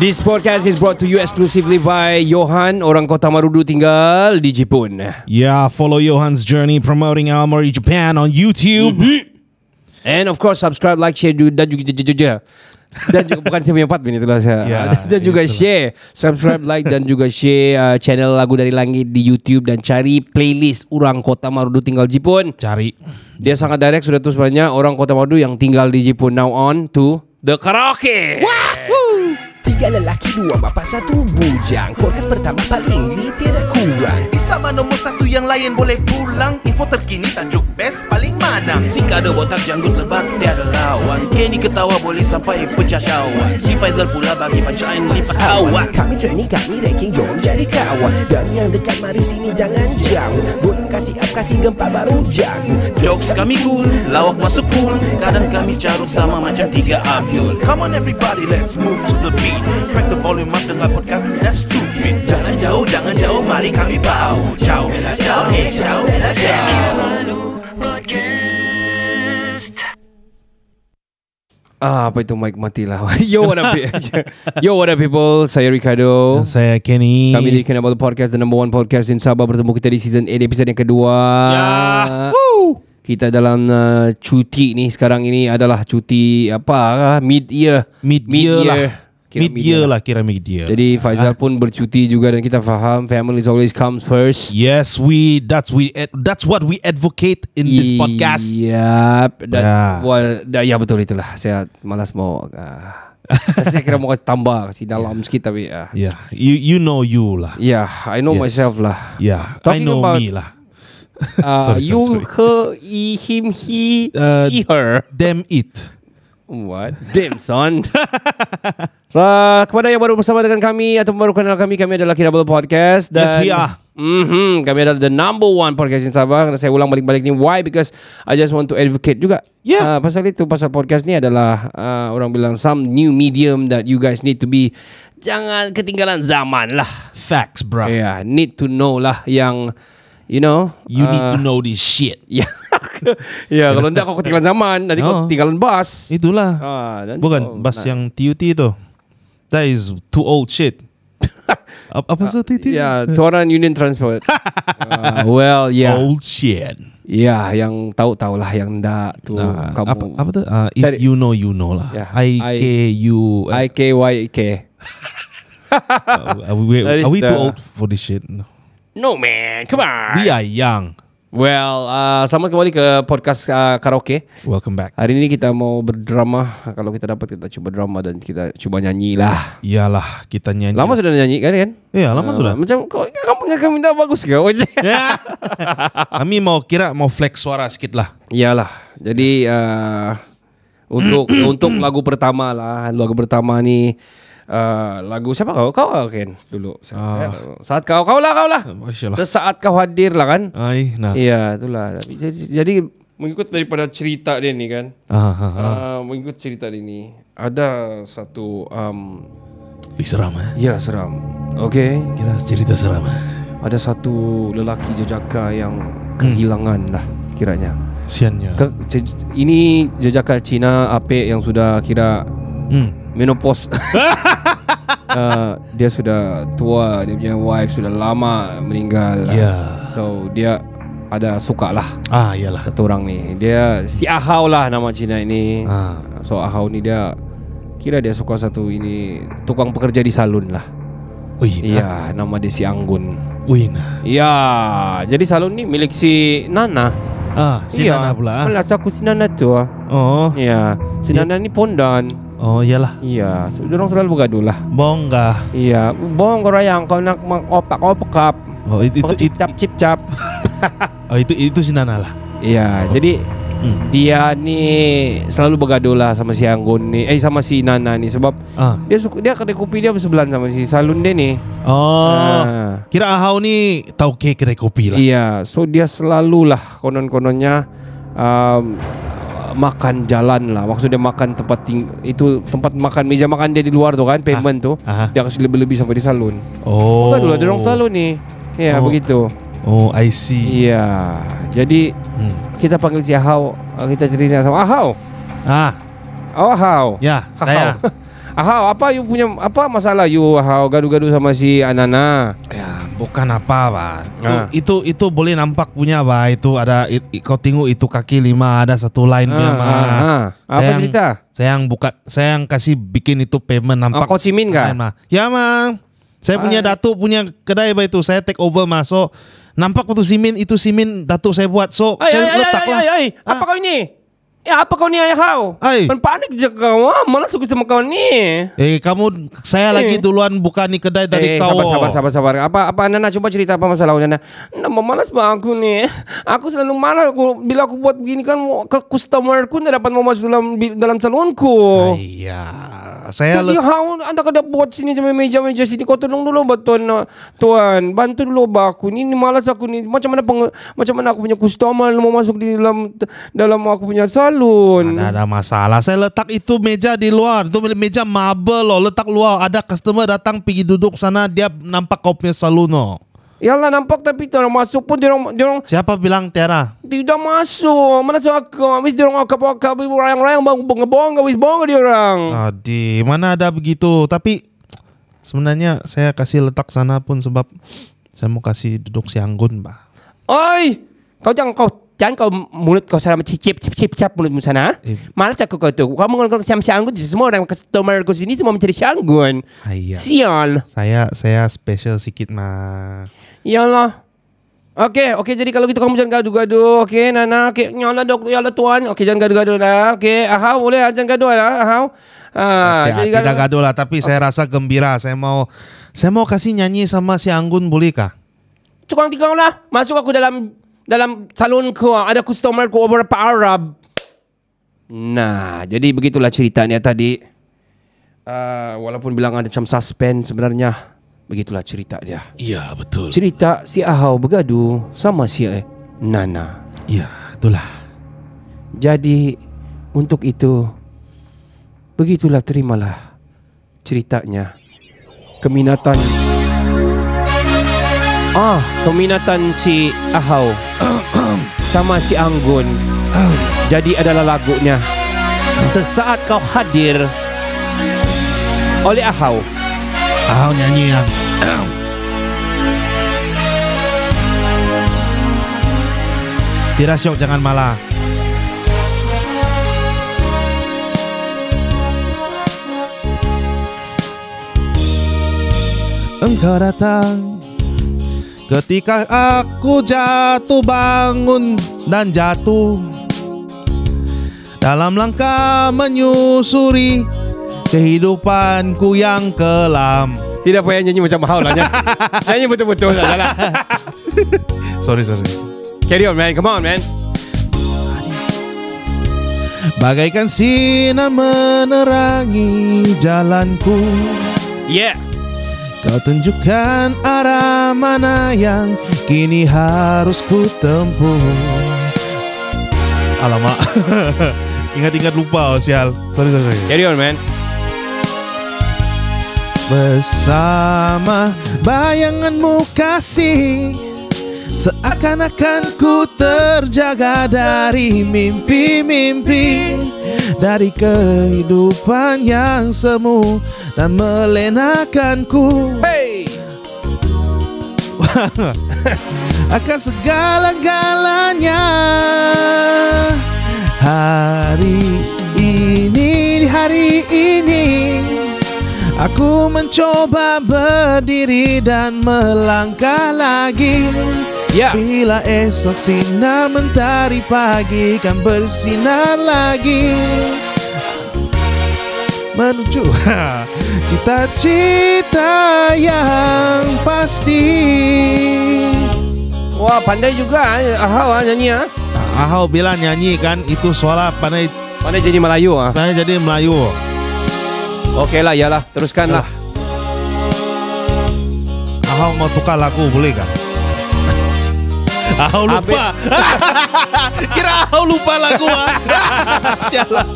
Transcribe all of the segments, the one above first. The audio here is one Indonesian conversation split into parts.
This podcast is brought to you exclusively by Johan, orang Kota Marudu tinggal di Jepun. Yeah, follow Johan's journey promoting Almari Japan on YouTube. And of course subscribe, like, share dan juga dan juga bukan saya punya part ini itulah saya. Ya, dan juga itulah. share, subscribe, like dan juga share uh, channel lagu dari langit di YouTube dan cari playlist orang Kota Marudu tinggal Jepun. Cari. Dia sangat direct sudah tulis banyak orang Kota Marudu yang tinggal di Jepun now on to the karaoke. Tiga lelaki, dua bapa, satu bujang. Podcast pertama paling di tiada kurang. Di sama nombor satu yang lain boleh pulang Info terkini tajuk best paling mana Si kado botak janggut lebat tiada lawan Kenny ketawa boleh sampai pecah syawak Si Faizal pula bagi pancaan lipat kawan Kami training, kami ranking, jom jadi kawan. Dari yang dekat, mari sini jangan jauh. Volume kasih up, kasih gempa baru jago. Jokes kami cool, lawak masuk pool Kadang kami carut sama macam tiga Abdul Come on everybody let's move to the beat Crack the volume up dengan podcast tidak stupid Jangan jauh, jangan jauh, mari kami bau Ciao, bella ciao, eh ciao, bella ciao Ah, apa itu mic matilah. Yo what up? Yo what up people? Saya Ricardo. Saya Kenny. Kami di Kinabalu Podcast The number one podcast in Sabah Bertemu kita di season 8 Episode yang kedua Ya. Woo. Kita dalam uh, cuti ni Sekarang ini adalah cuti Apa Mid year Mid year lah. Kira Mid year lah kira mid year. Jadi Faizal pun bercuti juga Dan kita faham Family always comes first Yes, we that's we that's what we advocate in this podcast. Yap Dan, Ya. well, da, Ya betul itulah Saya malas mau uh, Saya kira mau kasih tambah Kasih dalam sikit tapi uh, Yeah, you you know you lah. Yeah I know Yes. myself lah Yeah, I Talking know about- me lah. uh, Sorry, You, sorry. her, he, him, he, Uh, she, her Damn it. What? Damn son so, Kepada yang baru bersama dengan kami Atau baru kenal kami Kami adalah Kinabalu Podcast Yes, we are. mm-hmm, Kami adalah the number one podcast in Sabah saya ulang balik-balik ni Why? Because I just want to advocate juga uh, Yeah. Pasal itu Pasal podcast ni adalah uh, Orang bilang Some new medium That you guys need to be Jangan ketinggalan zaman lah Facts, bro. Yeah, need to know lah Yang You know You need uh, to know this shit. Ya, ya kalau enggak kau ketinggalan zaman, nanti kau Oh. ketinggalan bus. Itulah. Ah, dan Bukan kau- bas nah. yang TUT itu. That is too old shit. Ap- apa sih TUT? Ya, Tuaran Union Transport. Ah, well, ya, Old shit. ya, yang tahu tahulah yang enggak tuh Nah, kamu. apa apa tuh? Ah, if you know you know lah. Ya, I K U. I K Y K. Are we, That is are we too old for this shit? No. No man, come on. We are young. Well, uh, selamat kembali ke podcast uh, karaoke. Welcome back. Hari ini kita mau berdrama. Kalau kita dapat kita coba drama dan kita coba nyanyi lah. Iyalah kita nyanyi. Lama sudah nyanyi kan kan? Iya, lama Ah, sudah. Macam kau kamu nggak kami dah bagus ke? Ojek. Kami mau kira mau flex suara sedikit lah. Iyalah. Jadi uh, untuk untuk lagu pertama lah, lagu pertama ni uh, lagu siapa kau? Kau kau Ken dulu. Ah. Saat kau kau lah kau lah. Masya Allah. Sesaat kau hadir lah kan? Ay, nah. Iya, itulah. Tapi Jadi, jadi mengikut daripada cerita dia ni kan. Ah, ah, ah. Uh, mengikut cerita dia ni ada satu um, Ih, seram eh. ya seram. Okay. Kira cerita seram. eh. Ada satu lelaki jejaka yang kehilangan lah kiranya. Siannya. Ke, je- ini jejaka Cina apek yang sudah kira Hmm. menopause. uh, dia sudah tua, dia punya wife sudah lama meninggal. Ya. So dia ada suka lah Ah, iyalah. satu orang ni. Dia si Ahau lah nama Cina ini. Ah. So Ahau ni dia kira dia suka satu ini tukang pekerja di salon lah. Wih, nah. Iya, nama dia si Anggun. Wih, nah. Iya, jadi salon ni milik si Nana. Ah, si iya, Nana pula. ah. Malas aku si Nana tu. ah. Oh, Iya, si Nana ni pondan. Oh iyalah. Iya, so, orang selalu bergaduh lah. Bongga. Iya, bong kau rayang kau nak opak opakap. Oh, itu itu, cip cip cap. oh, itu itu si Nana lah. Iya, jadi Hmm. dia ni selalu bergaduh lah sama si Anggun ni, eh sama si Nana ni sebab Ah. dia suka dia kedai kopi dia bersebelahan sama si salon dia ni. Oh. Ah. Kira Ahau ni tahu ke kedai kopi lah. Iya, so dia selalulah konon-kononnya um, makan jalan lah. Maksudnya makan tempat ting itu tempat makan meja makan dia di luar tu kan payment tu. aha. Dia kasih lebih-lebih sampai di salon. Oh. Bukan dulu ada orang salon ni. Ya Oh. begitu. Oh, I see. Iya. Jadi Hmm. kita panggil si Ahau, kita cerita sama Ahau. Ah, Oh Ahau. ya, Ahau. saya. Ahau, apa you punya apa masalah you Ahau gaduh-gaduh sama si Anana? Ya, bukan apa, Pak. Itu, Ah. itu itu boleh nampak punya, Pak. Itu ada i- i- kau tengok itu kaki lima ada satu line punya, Pak. ah. Apa Sayang- cerita? Saya yang buka, saya yang kasih bikin itu payment nampak. Oh, kau simin kah? line, Pak. Ya, Mang. Saya punya Ah. datuk punya kedai Pak itu. Saya take over masuk. Nampak waktu simin itu simin datuk saya buat. So, Ay, saya ay, ay, letak ay, ay, ay. Apa Ah. kau ini? Ya, apa kau ni Ahau? Ay. Pan panik je kau. Ah, mana suka sama kau ni? Eh, kamu saya Eh. lagi duluan buka ni kedai dari eh, kau. sabar, sabar, sabar, sabar. Apa, apa Nana coba cerita apa masalah Nana? Nana, malas bang aku ni. Aku selalu malas aku bila aku buat begini kan ke customer ku tidak dapat mau masuk dalam dalam salonku. Iya, saya Jadi le- how anda kada buat sini sampai meja-meja sini kau tolong dulu buat tuan uh, tuan bantu dulu bah aku ni, ni malas aku ni macam mana peng, macam mana aku punya customer mau masuk di dalam dalam aku punya salon. Ada ada masalah. Saya letak itu meja di luar. Itu meja marble loh. Letak luar. Ada customer datang pergi duduk sana. Dia nampak kau punya salon loh. Yalah nampak tapi orang masuk pun dia orang dia orang Siapa bilang Tiara? tidak masuk. Mana suka wis dia orang akap akap rayang-rayang bang bongga wis dia orang. Adi, mana ada begitu. Tapi sebenarnya saya kasih letak sana pun sebab saya mau kasih duduk si Anggun, Pak. Oi, kau jangan kau jangan kau mulut kau sama cicip cip cip cip mulutmu sana. Eh. Malas aku kau tu. Kamu ngomong siam si anggun semua orang customer ku sini semua mencari si anggun. Ayah. Sial. Saya saya special sikit mah. Iyalah. Okey, okey jadi kalau gitu kamu jangan gaduh-gaduh. Okey, Nana, okey, nyala dok, nyala tuan. Okey, jangan gaduh-gaduh dah. Okey, ahau boleh jangan gaduh lah, ahau. Ah, Ya, jadi tidak gaduh lah, tapi saya rasa gembira. Saya mau saya mau kasih nyanyi sama si Anggun boleh kah? Cukang tikau lah. Masuk aku dalam dalam salon ku. Ada customer ku beberapa Arab. Nah, jadi begitulah ceritanya tadi. Uh, walaupun bilang ada macam suspense sebenarnya. Begitulah cerita dia. Iya, betul. Cerita si Ahau bergaduh sama si eh, Nana. Iya, itulah. Jadi untuk itu begitulah terimalah ceritanya. Keminatan Ah, keminatan si Ahau sama si Anggun. Jadi adalah lagunya. Sesaat kau hadir oleh Ahau. Ah, nyanyi yang. Tidak syok jangan malah. Engkau datang ketika aku jatuh bangun dan jatuh dalam langkah menyusuri kehidupanku yang kelam. Tidak payah nyanyi macam Ahau lah. Nyanyi, nyanyi betul-betul lah. lah. Sorry, sorry. Carry on man, come on man. Bagaikan sinar menerangi jalanku Yeah. Kau tunjukkan arah mana yang kini harus ku tempuh. Alamak. Ingat-ingat lupa oh, sial. Sorry, sorry, sorry. Carry on man. Bersama bayanganmu kasih Seakan-akan ku terjaga dari mimpi-mimpi Dari kehidupan yang semu Dan melenakanku Hey. Akan segala-galanya Hari ini, hari ini Aku mencoba berdiri dan melangkah lagi Ya. Bila esok sinar mentari pagi kan bersinar lagi Menuju cita-cita yang pasti Wah, pandai juga eh, Ahau ah nyanyi ah. Ahau bilang nyanyi kan itu suara pandai Pandai jadi Melayu ah. pandai jadi Melayu Okey lah, yalah, teruskan lah. Ahau mau tukar lagu boleh kah? Aku lupa. Kira aku lupa lagu ah. Sialan.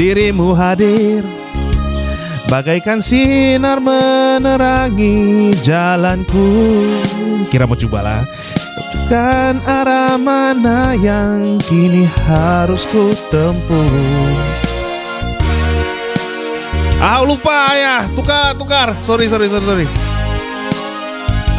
Dirimu hadir Bagaikan sinar menerangi jalanku Kira mau coba lah Tentukan arah mana yang kini harus ku tempuh Ah lupa ya Tukar tukar Sorry sorry sorry sorry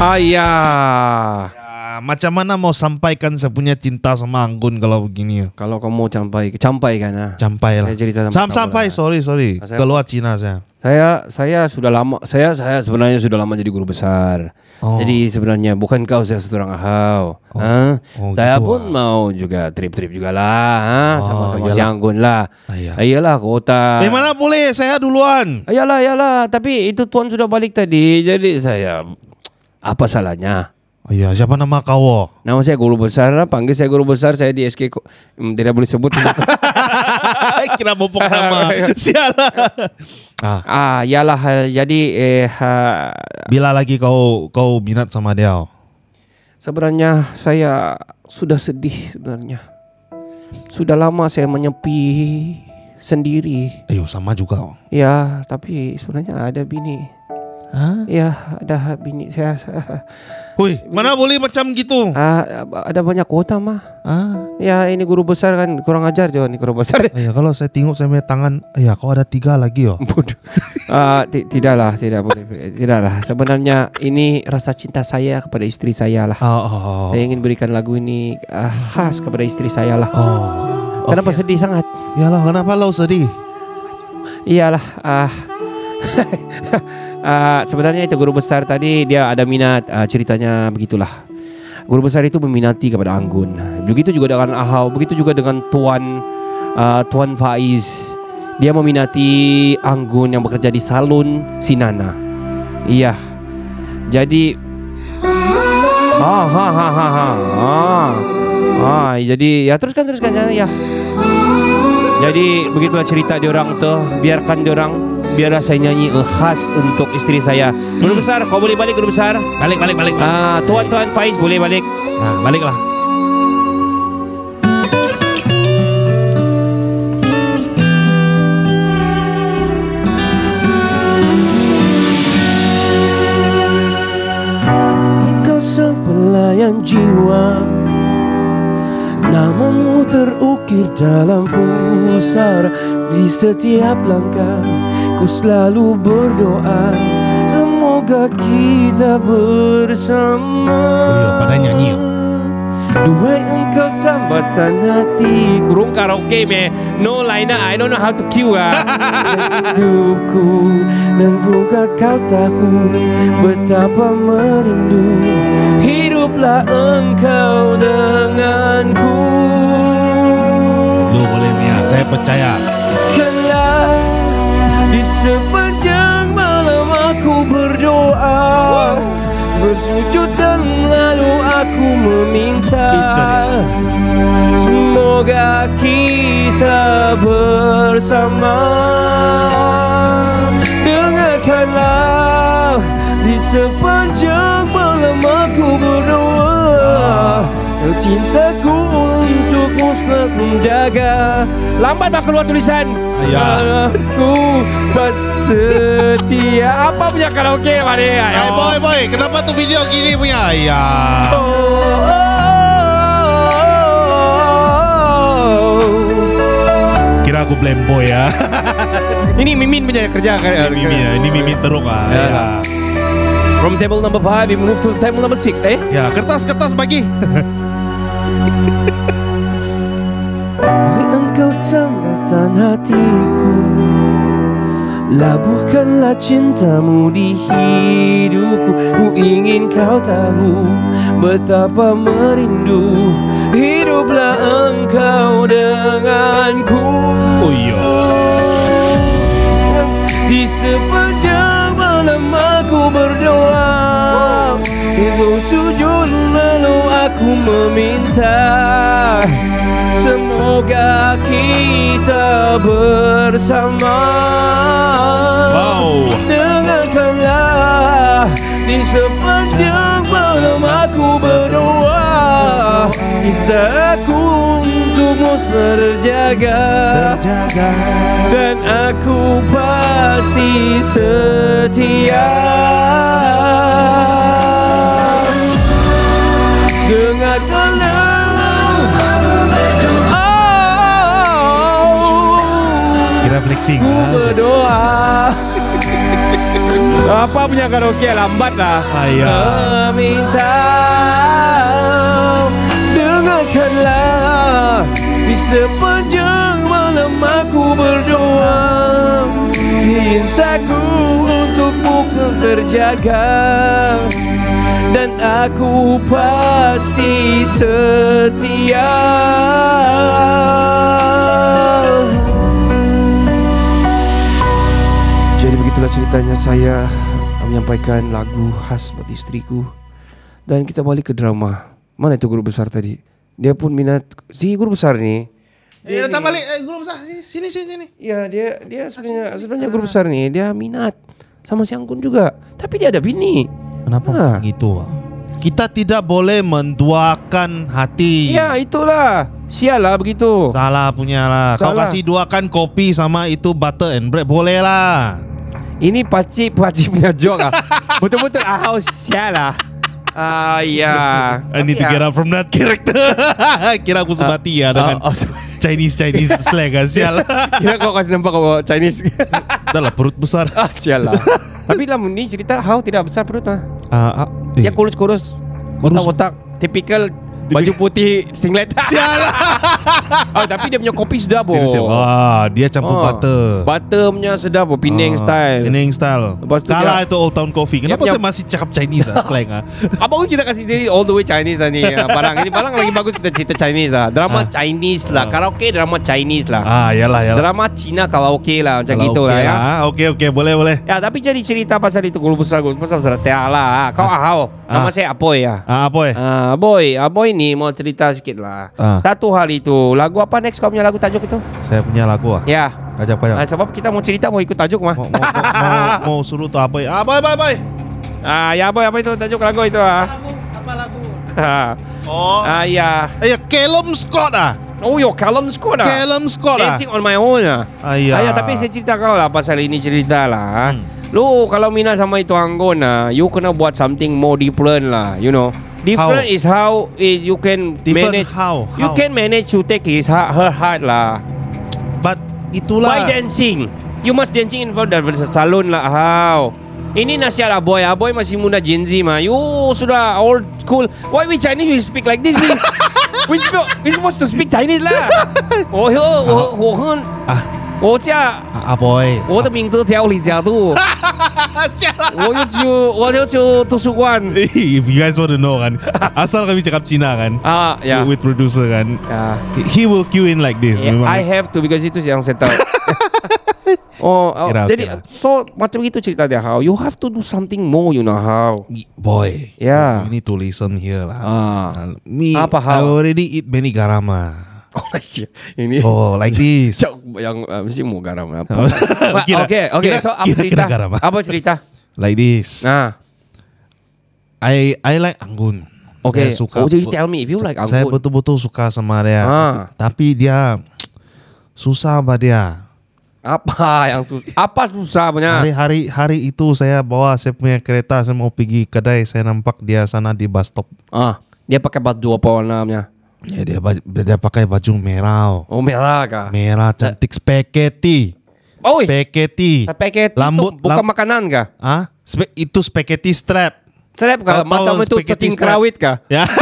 Ayah. Ya, Macam mana mau sampaikan saya punya cinta sama Anggun kalau begini ya Kalau kamu campai, campai kan ah. Sampai lah Saya cerita sama Sam, kamu Sampai lah. sorry sorry Saya- Keluar Cina saya Saya saya sudah lama saya saya sebenarnya sudah lama jadi guru besar. Oh. Jadi sebenarnya bukan kau saya satu orang ahau. Hah? Oh, saya gitu pun ah. mau juga trip-trip juga lah, ha? Oh, sama-sama si. Anggun lah. Ah, iya. Kota. Eh mana boleh saya duluan Iyalah, iyalah, tapi itu tuan sudah balik tadi. Jadi saya apa salahnya? Iya siapa nama kau Nama saya guru besar, lah. panggil saya guru besar, saya di SK Hmm, tidak boleh sebut. Kira mau pok nama Sialah ah, ah, iyalah jadi eh ha, Bila lagi kau kau minat sama dia Sebenarnya saya sudah sedih sebenarnya. Sudah lama saya menyepi sendiri. Ayo sama juga Ya, tapi sebenarnya ada bini. Hah? Ya, ada bini saya. Hui, mana boleh macam gitu Ah, ada banyak kuota mah. ah. Ya, ini guru besar kan kurang ajar juga nih guru besar. Ya kalau saya tengok saya punya tangan Ya kau ada tiga lagi oh Bodoh. Ah, ti- tidaklah, tidak boleh. Tidaklah. Sebenarnya ini rasa cinta saya kepada istri saya lah. Oh, oh, oh. Saya ingin berikan lagu ini ah, khas kepada istri saya lah. oh. Kenapa sedih sangat? Yalah kenapa lo sedih Iyalah ah ah, sebenarnya itu guru besar tadi dia ada minat ah, ceritanya begitulah. Guru besar itu meminati kepada Anggun. Begitu juga dengan Ahau, begitu juga dengan Tuan ah, Tuan Faiz. Dia meminati Anggun yang bekerja di salon Sinana. Iya. Jadi ha, ha, ha, ha. Ah, ah, jadi ya teruskan teruskan ya. ya. Jadi begitulah cerita diorang tuh. Biarkan diorang biarlah saya nyanyi khas untuk istri saya. Guru besar, kau boleh balik guru besar. Balik balik balik Ah, tuan tuan Faiz boleh balik. Nah baliklah Engkau sang pelayan jiwa Namamu terukir dalam pusara Di setiap langkah Ku selalu berdoa Semoga kita bersama. Oh pada nyanyi ya? Duhai engkau tambatan hati. Kurung karaoke me No liner I don't know how to cue ah. Hidupku Dan juga kau tahu Betapa merindu Hiduplah engkau denganku. Lo boleh Mia Saya percaya di sepanjang malam aku berdoa. Bersujud dan lalu aku meminta. Semoga kita bersama. Dengarkanlah di sepanjang malam aku berdoa. Cintaku menjaga Lambat dah keluar tulisan Ya. Aku bersetia Apa punya karaoke mana ya? Eh boy boy Kenapa tuh video gini punya Ya Oh. Kira aku playboy ya Ini Mimin punya kerja kan? Ini Mimi ya Ini Mimi teruk ah Ya. ya. From table number 5 we move to table number 6 eh? ya kertas kertas bagi tambatan hatiku. Labuhkanlah cintamu di hidupku. Ku ingin kau tahu Betapa merindu Hiduplah engkau denganku. Oh iya. Di sepanjang malam aku berdoa Itu sujud lalu aku meminta Semoga kita bersama. Wow. Dengarkanlah Di sepanjang malam aku berdoa Cintaku untukmu terjaga Dan aku pasti setia Oh Kira flexing. Ku ah. berdoa. Apa punya karaoke? Lambat lah. Ah, ya. Minta Dengarkanlah. Di sepanjang malam aku berdoa. Cintaku untukmu kan terjaga Dan aku pasti setia Jadi begitulah ceritanya saya menyampaikan lagu khas buat istriku Dan kita balik ke drama Mana itu guru besar tadi? Dia pun minat Si guru besar ni Eh, datang balik. Eh, guru besar. Sini, sini, sini. Ya dia dia sebenarnya sebenarnya guru besar ni dia minat sama si Anggun juga. Tapi dia ada bini. Kenapa Ah. gitu? ah? Kita tidak boleh menduakan hati. Ya itulah. Sial lah begitu. Salah punya lah. Kau Salah. kasih duakan kopi sama itu butter and bread boleh lah. Ini pakcik punya joke lah. Betul-betul ah sial lah. Ah ya. I need to get out from that character. Kira aku sebati ya dengan Oh, oh, Chinese Chinese slang ah, sial. Kira kau kasih nampak kau Chinese. Dah lah perut besar. ah sial lah. Tapi dalam ni cerita how tidak besar perut lah. Ah, eh, Dia kurus-kurus. Otak-otak typical baju putih singlet. Sial lah. oh, tapi dia punya kopi sedap oh. Wah, dia campur Oh. butter. Butter punya sedap oh, Penang Ah, style. Penang style. Lepas tu Kalah dia- itu Old Town Coffee. Kenapa saya masih cakap Chinese ah, slang ah? Apa kita kasih jadi all the way Chinese lah ni ah, Barang ini barang lagi bagus kita cerita Chinese lah Drama Ah. Chinese lah Karaoke drama Chinese lah Ah, yalah yalah. Drama Cina karaoke lah Macam Kalau gitu lah ya Ah, Okey okey boleh boleh. Ya tapi jadi cerita pasal itu Guru besar besar Sertia lah Kau ahau Nama Ah. saya Apoy ya Ah, eh? Ah, boy, Aboy ni mau cerita sikit lah. Ah. Satu hal itu, lagu apa next kau punya lagu tajuk itu? Saya punya lagu ah. Ya. Ajak Ah, payah. sebab kita mau cerita mau ikut tajuk mah. Mau, mau, mau, mau suruh tu apa? Ah, bye bye bye. Ah, ya boy, apa itu tajuk lagu itu ah? Lagu apa lagu? ah, Oh. ya. Eh, Callum Scott ah. Oh, yo, Callum Scott ah. Callum Scott ah. Dancing on my own ah. Ah, ya. Ah, ya, tapi saya cerita kau lah pasal ini cerita lah. Hmm. Lu kalau minat sama itu Anggon ah, you kena buat something more different lah, you know. Different how? is how is you can Different manage. How? how? You can manage to take his her heart lah. But itulah. By dancing, you must dancing in front of the salon lah. How? Ini nasihat ah, Aboy. Aboy ah, masih muda Gen Z mah. You sudah old school. Why we Chinese we speak like this? We we, speak, we supposed to speak Chinese lah. Oh, oh, ah. oh, oh, oh, oh, oh. Ah, 我家 ah, ah boy. 我的名字叫李家度 Sial. 我就去我就去图书馆 If you guys want to know kan, asal kami cakap Cina kan, Ah ya with producer kan, Ya he will cue in like this. Yeah, memang. I have to because itu yang saya tahu. oh, oh Kira, jadi kira. so macam itu cerita dia how you have to do something more you know how. boy. Yeah. You need to listen here lah. Ah. Uh, Me, Apa I hal? already eat many garama. Oh, iya. ini So like this. Cok, yang uh, mesti mau garam apa. Kira- Oke, oke. So apa kira- cerita? kira garam. Apa cerita? like this. Nah, I I like Anggun. oke. Saya suka. Oh, jadi tell me if you like Saya Anggun. betul-betul suka sama dia. Ah. Tapi dia susah sama dia. Apa yang susah? Apa susah punya? Hari-hari hari itu saya bawa saya punya kereta saya mau pergi kedai saya nampak dia sana di bus stop. Ah, dia pakai baju apa warnanya? Ya dia dia pakai baju merah. Oh, merah kah? Merah cantik spaghetti. Oh, Spaghetti. spaghetti Lambut- itu bukan lam- makanan kah? Ah, Spe- itu spaghetti strap. Strap kah? Macam itu cacing kerawit kah? Ya.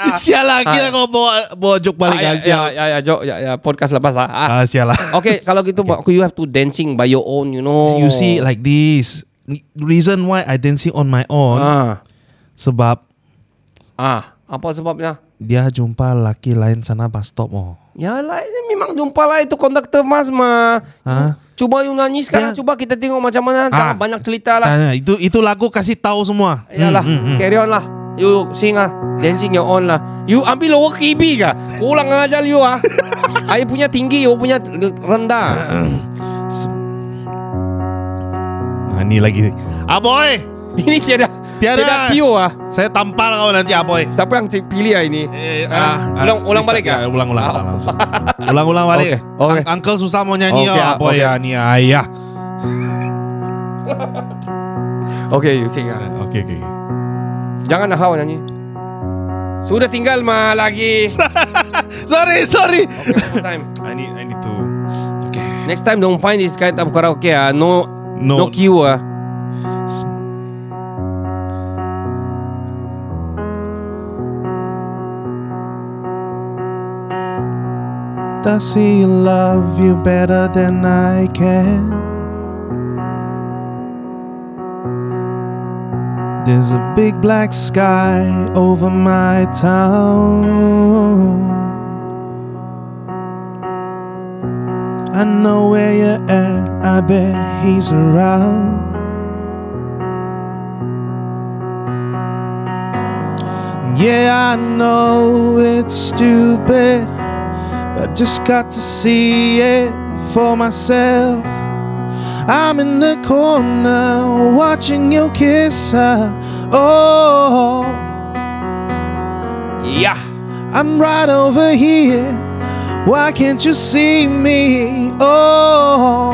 Sialah kira kau bawa bawa jok balik ah, ah, ya, sial. ya, ya, Jo, ya, ya, podcast lepas lah. Ah. Ah, sialah. Oke, kalau gitu you have to dancing by your own, you know. You see like this. Reason why I dancing on my own Ah, sebab ah, apa sebabnya? Dia jumpa laki lain sana bus stop oh. Ya lah, ini memang jumpa lah itu konduktor mas mah. Ah. Coba you nyanyi sekarang, Ya. coba kita tengok macam mana. Ah. Banyak cerita lah. Nah, itu itu lagu kasih tahu semua. Yalah, Hmm, hmm, hmm. carry on lah. You sing lah, dancing your own lah. You ambil lower KB kah? Kurang ajar you ah. Air punya tinggi, you punya rendah. Ah, ini lagi. Ah boy. Ini tiada Tiada. Tidak Tio ah. Saya tampar kau nanti Aboy. Siapa yang pilih ah ini? Eh, Ah, ah, ulang ah, ulang bisa, balik ya, ah? Ulang ulang Ah, ulang. Ulang ulang balik. Ang- Uncle susah mau nyanyi Oke, oh, ah, Aboy oke. ya nih ayah. Oke, you sing ah. Oke oke. Jangan hau nyanyi. Sudah tinggal mah lagi. Sorry sorry. Okay, one time. I need I need to. Okay. Next time don't find this kind of karaoke ah. No no, No. queue ah. Does he love you better than I can? There's a big black sky over my town. I know where you're at, I bet he's around. Yeah, I know it's stupid, but just got to see it for myself. I'm in the corner watching you kiss her. Oh, Yeah. I'm right over here. Why can't you see me? Oh,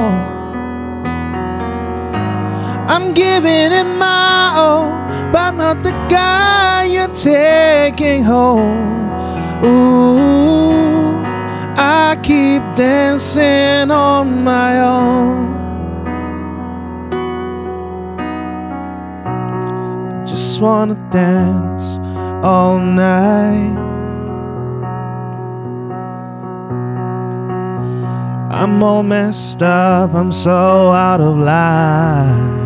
I'm giving it my all, but not the guy you're taking home. Ooh, I keep dancing on my own. Just wanna dance all night. I'm all messed up, I'm so out of line.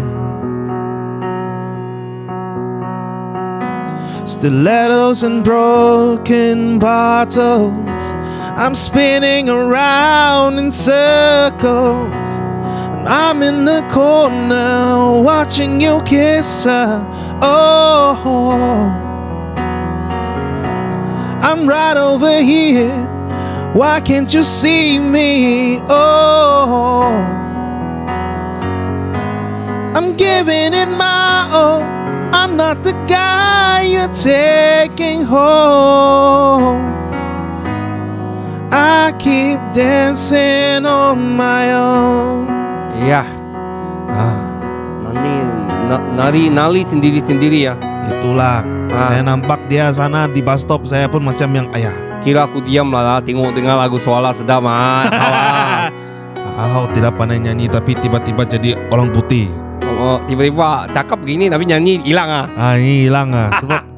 Stilettos and broken bottles. I'm spinning around in circles. I'm in the corner watching you kiss her. Oh, I'm right over here. Why can't you see me? Oh, I'm giving it my all. I'm not the guy you're taking home. I keep dancing on my own. Ya. Ah, Nani na, nari nali sendiri-sendiri ya. itulah. Ah. Saya nampak dia sana di bus stop. Saya pun macam yang ayah. Kira aku diam lah, tengok dengar lagu Suara sedap ah. Awak. Ah, tidak pandai nyanyi tapi tiba-tiba jadi orang putih. Oh, tiba-tiba cakap gini tapi nyanyi hilang ah. Ah, ini hilang ah.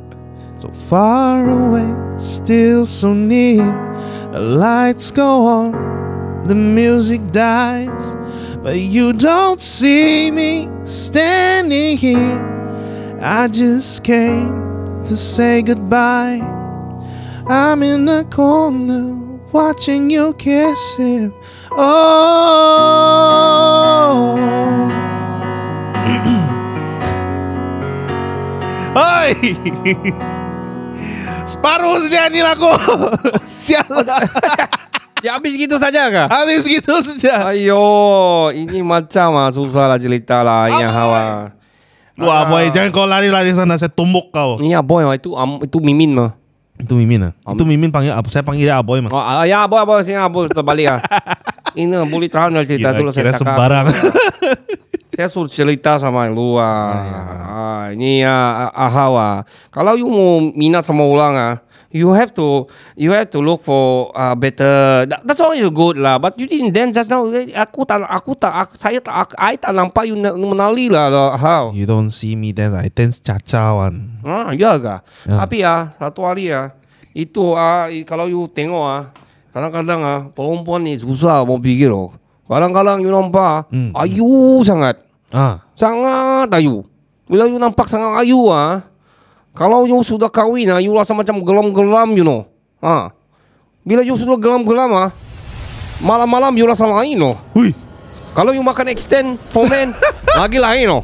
So far away, still so near. The lights go on, the music dies, but you don't see me standing here. I just came to say goodbye. I'm in the corner watching you kiss him. Oh. Separuh saja nih lagu. Sial. Ya habis gitu saja kah? Habis gitu saja. Ayo, ini macam ah susah lah cerita lah ini hawa. Wah boy, jangan kau lari-lari sana, saya tumbuk kau. Ini aboy mah itu am, itu mimin mah. Itu Mimin ah. Itu Mimin panggil apa? Saya panggil dia Aboy mah. Oh, ah, ya aboy aboy sini aboy terbalik ah. Ini boleh tahan lah cerita dulu saya kira cakap. sembarang. Saya suruh cerita sama lu ah. ah ini ya ah, hawa. Kalau you mau minat sama orang ah, you have to you have to look for uh, better. That, that's all is good lah. But you didn't dance just now. Aku tak aku tak aku, saya tak aku, I tak nampak you na- menali lah lah how. You don't see me dance, I dance cacawan. Ah, ya kah? Ya. Tapi ya, satu hari ya, itu ah, kalau you tengok ah, kadang-kadang ah, perempuan ni susah mau pikir oh. Kadang-kadang you nampak, Hmm. ayu sangat. Ah, Sangat ayu. Bila you nampak sangat ayu ah, kalau you sudah kahwin ah, you rasa macam gelam-gelam you know. Ah. Bila you sudah gelam-gelam ah, malam-malam you rasa lain oh. hui. Kalau you makan extend fomen, lagi lain oh.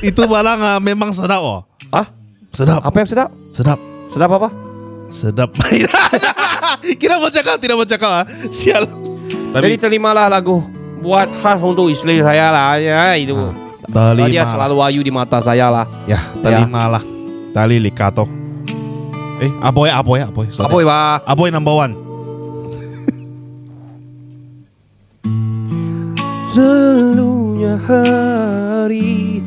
Itu barang ah, memang sedap oh. Ah, Sedap. apa yang sedap? Sedap. Sedap apa? Sedap. Kira mau cakap, tidak mau cakap ah. Sial. Jadi Tapi terimalah lagu buat khas untuk istri saya lah ya itu. Telima dia selalu ayu di mata saya lah. Ya, telima lah. Tali likato. Eh, Aboy, Aboy, Aboy. sorry. Apa ba? Aboy number one. Lalunya hari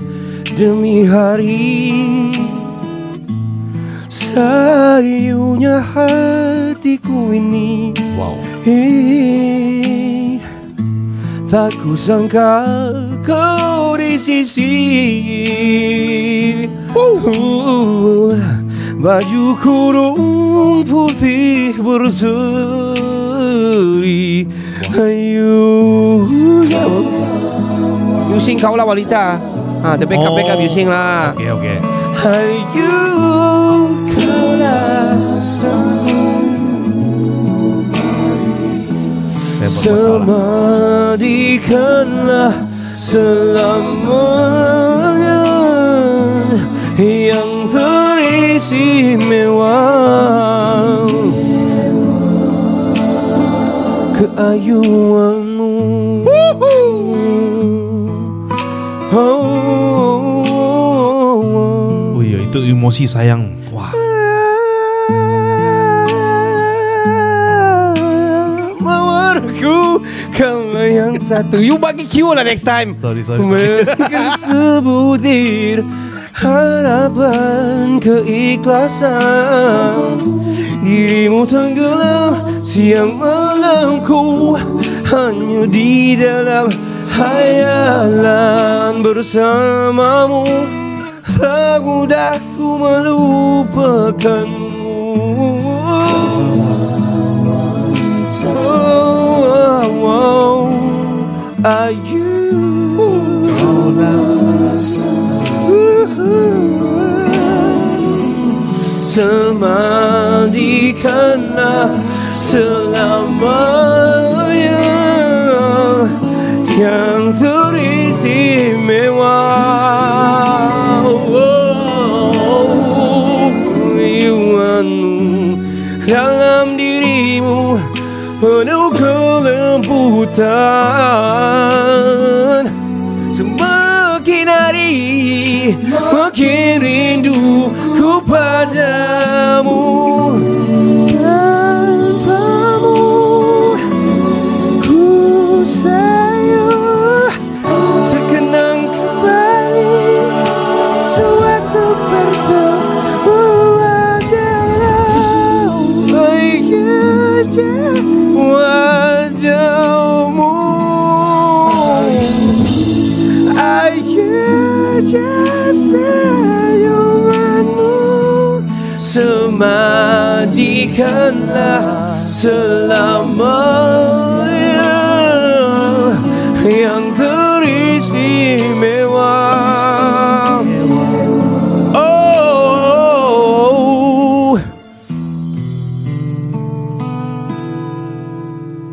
demi hari Sayunya hatiku ini Wow. Hei, Tak kusangka kau di sisi uh, Baju kurung putih berseri Ayu You sing kau lah wanita. Ah, the backup Oh. backup you sing lah. Oke, oke. Ayu kaulah Saya Semadikanlah selamanya Yang teristimewa Keayuanmu oh, oh, oh. Wih, itu emosi sayang. Satu You bagi cue lah next time. sorry, sorry, sorry. Sebutir harapan keikhlasan Dirimu tenggelam siang malamku Hanya di dalam hayalan bersamamu Tak mudah ku melupakanmu Ayu. Semadikanlah selamanya Yang teristimewa. Iwanmu dalam dirimu penuh kelembutan Semadikanlah selamanya Yang teristimewa Oh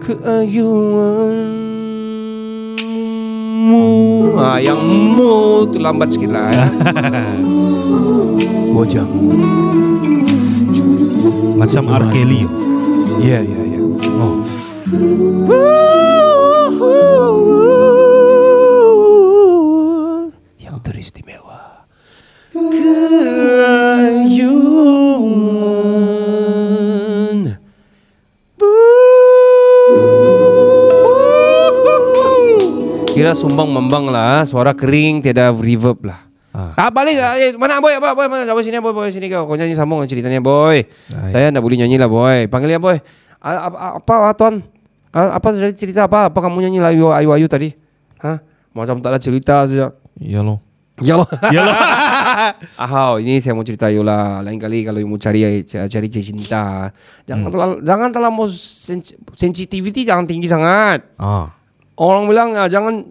Keayuanmu Ah, yang mu tu lambat sikit lah. Ya. Wajahmu macam R. Kelly. Ya ya ya Oh, Yang teristimewa Keayuan Kira sumbang membang lah, suara kering, tiada reverb lah. Ah. Ah, balik ah, eh, mana boy, apa boy, mana boy sini boy, boy sini kau. Kau nyanyi sambung ceritanya boy. Baik. Saya ndak boleh nyanyi lah boy. Panggil ya boy. Ah, apa, apa, apa tuan? Ah, apa tadi cerita apa? Apa kamu nyanyi lah ayu ayu, ayu tadi? Hah? Macam tak ada cerita saja. iya loh. Ya loh. Iya loh. Ahau, ini saya mau cerita you lah. Lain kali kalau you mau cari cari cinta, jangan Hmm. terlalu jangan terlalu sens- sensitivity jangan tinggi sangat. Ah, Orang bilang ah, jangan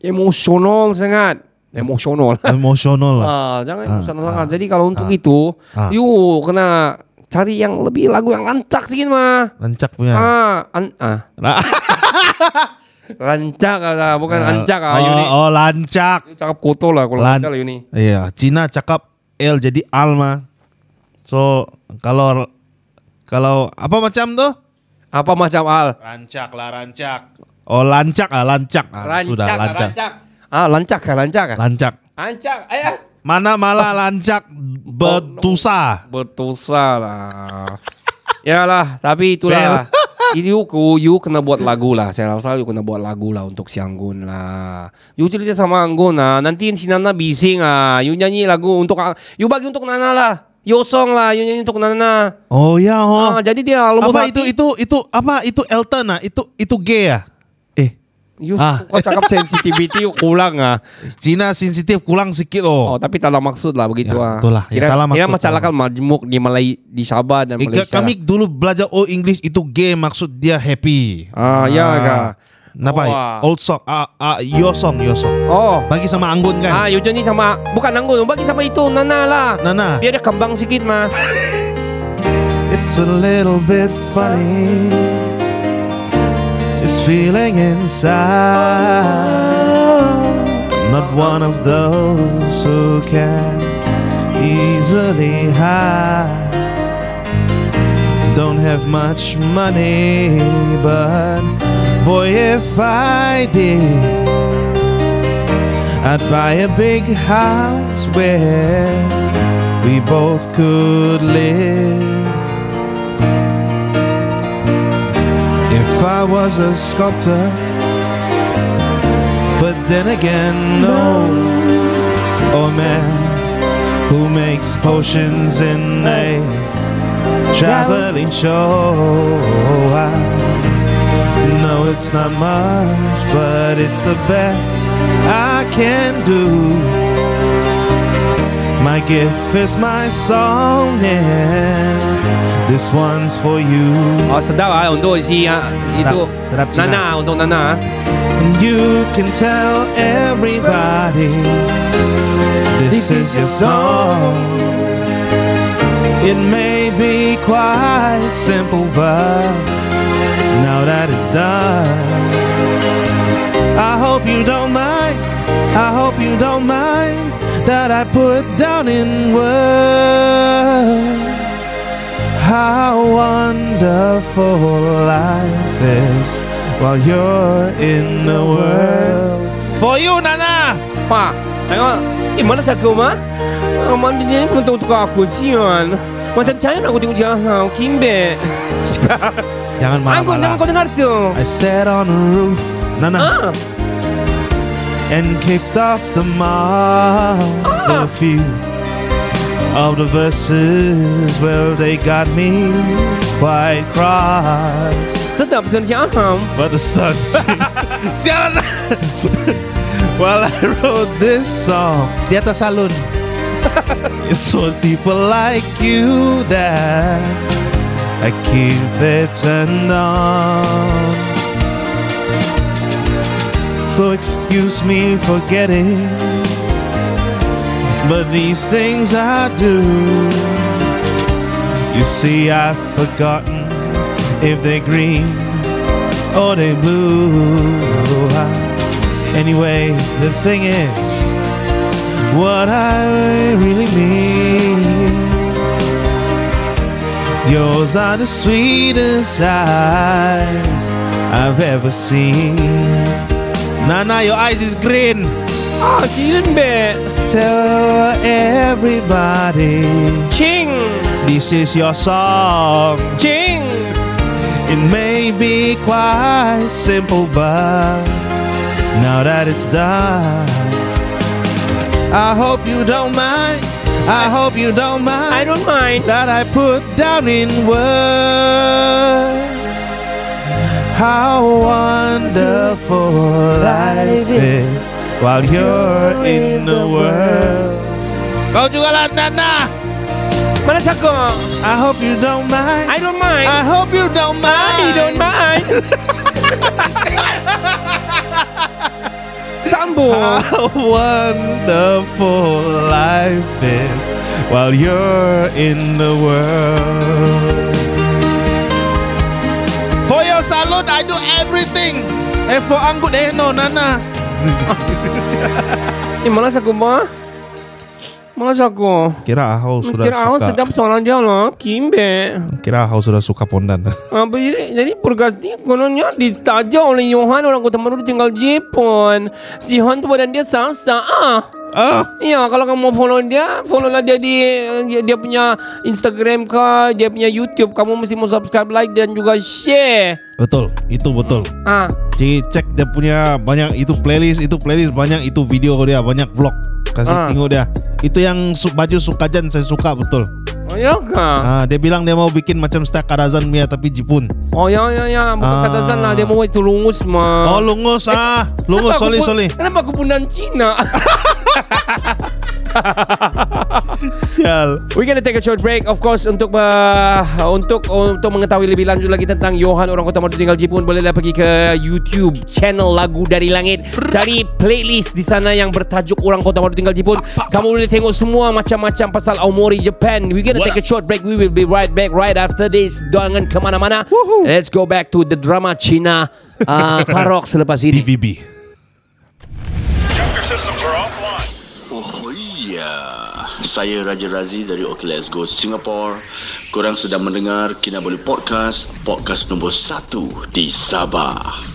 emosional sangat. Emosional. emosional lah. ah, jangan Ah, emosional ah, sangat. Jadi kalau untuk ah, itu, ah. you kena cari yang lebih lagu yang lancak sedikit mah. Lancak punya. Ah, an, ah. Lancak ah, bukan Ah, lancak ah. oh, you ni. oh, lancak. Cakap kotor lah kalau Lan- lancak lah you ni. Iya, Cina cakap L jadi Alma. So, kalau kalau apa macam tuh? Apa macam al? Rancak lah, rancak. Oh, lancak ah, lancak. Ah, Rancak, sudah ah, lancak. rancak. Ah, lancak kah? Lancak kah? Lancak. Lancak. Ayah. Mana malah lancak betusa. Berdosa lah. Yalah, tapi itulah. You, you kena buat lagu lah. Saya rasa you kena buat lagu lah untuk si Anggun lah. You cerita sama Anggun lah. Nanti si Nana bising ah. You nyanyi lagu untuk You bagi untuk Nana lah. You song lah. You nyanyi untuk Nana. Oh ya, oh. Ah, jadi dia lembut apa hati. itu itu itu apa itu Elton ah? Itu itu gay ya? Eh, You Ah. kau cakap sensitivity kurang ah. Cina sensitif kurang sedikit oh. Oh, tapi tak maksud lah begitu Ya, ah. betul lah. Ya, Kira, tak ada kira maksud masalah lah. kan majmuk di Malay di Sabah dan Eh, Malaysia. kami dulu belajar oh English itu gay maksud dia happy. Ah, ya kah? Kenapa? Wah. Old song, ah, ah, your song, your song. Oh. Bagi sama Anggun kan? Ah, nyanyi sama bukan Anggun, bagi sama itu Nana lah. Nana. Biar dia kembang sikit mah. It's a little bit funny. This feeling inside. I'm not one of those who can easily hide. Don't have much money, but boy, if I did, I'd buy a big house where we both could live. I was a sculptor, but then again, no, or man who makes potions in a traveling show. I know it's not much, but it's the best I can do. Gift is my song, and this one's for you. Oh, sedap ah untuk si ah, itu sedap Cina. Nana untuk Nana. And you can tell everybody this is your song. It may be quite simple, but now that it's done, I hope you don't mind. I hope you don't mind that I put down in words how wonderful life is while you're in the world. For you, Nana. Pak, tengok. Eh, mana cakap mah? Ah, mana dia pun untuk aku sian. Macam saya nak aku tengok dia ha, Kimbe. Jangan Anggun, jangan marah-marah. kau dengar tu. I sat on the roof, Nana, Ah, and kicked off the mark. A few of the verses, well, they got me quite cross. sedap macam si Aham. But the sun's While I wrote this song Di atas salon It's for people like you that I keep it turned on So excuse me for getting But these things I do You see I've forgotten If they're green or they're blue. Anyway, the thing is, what I really mean. Yours are the sweetest eyes I've ever seen. Nana, your eyes is green. Ah, Kirin be. Tell everybody Ching. this is your song. Ching. It may be quite simple, but now that it's done, I hope you don't mind. I hope you don't mind I don't mind. that I put down in words how wonderful life is while you're in the world. Kau juga lah, Nana. Mana cakap? I hope you don't mind. I don't mind. I hope you don't mind. I don't mind. Sambung. How wonderful life is while you're in the world. For your salute, I do everything. And for Anggut, eh no, Nana. Mana aku mah? Masa ko? Kira Ahau sudah Kira awak suka. sedap seorang dia lah. Kimbe. Kira Ahau sudah suka Pondan. Ah, jadi, jadi Purgasti kononnya ditaja oleh Johan orang Kota Baru tinggal Jepun. Si Johan tu badan dia sasa. Ah. ah, Iya, kalau kamu mau follow dia, follow lah dia di dia, dia punya Instagram ke, dia punya YouTube. Kamu mesti mau subscribe, like dan juga share. betul, itu betul. Ah, Cik cek dia punya banyak itu playlist, itu playlist banyak itu video dia banyak vlog. Kasih Ah. tengok dia. Itu yang su- baju Sukajan saya suka betul. oh ya kah? Ah, dia bilang dia mau bikin macam stek Karazan Mia tapi Jepun. Oh ya ya ya, bukan Ah. kata sana dia mau itu lungus mah. Oh lungus ah, lungus pun- sorry. Kenapa aku pundan Cina? Sial. We gonna take a short break of course untuk uh, untuk untuk mengetahui lebih lanjut lagi tentang Johan orang Kota Madu tinggal Jepun bolehlah pergi ke YouTube channel Lagu dari Langit dari playlist di sana yang bertajuk Orang Kota Madu tinggal Jepun. Kamu boleh tengok semua macam-macam pasal Aomori Japan. We gonna take a short break. We will be right back right after this. Jangan kemana-mana. Let's go back to the drama Cina uh, Farok selepas ini. DVB. Oh iya, saya Raja Razi dari OK Let's Go Singapore. Korang sedang mendengar Kinabalu Podcast, podcast nombor 1 di Sabah.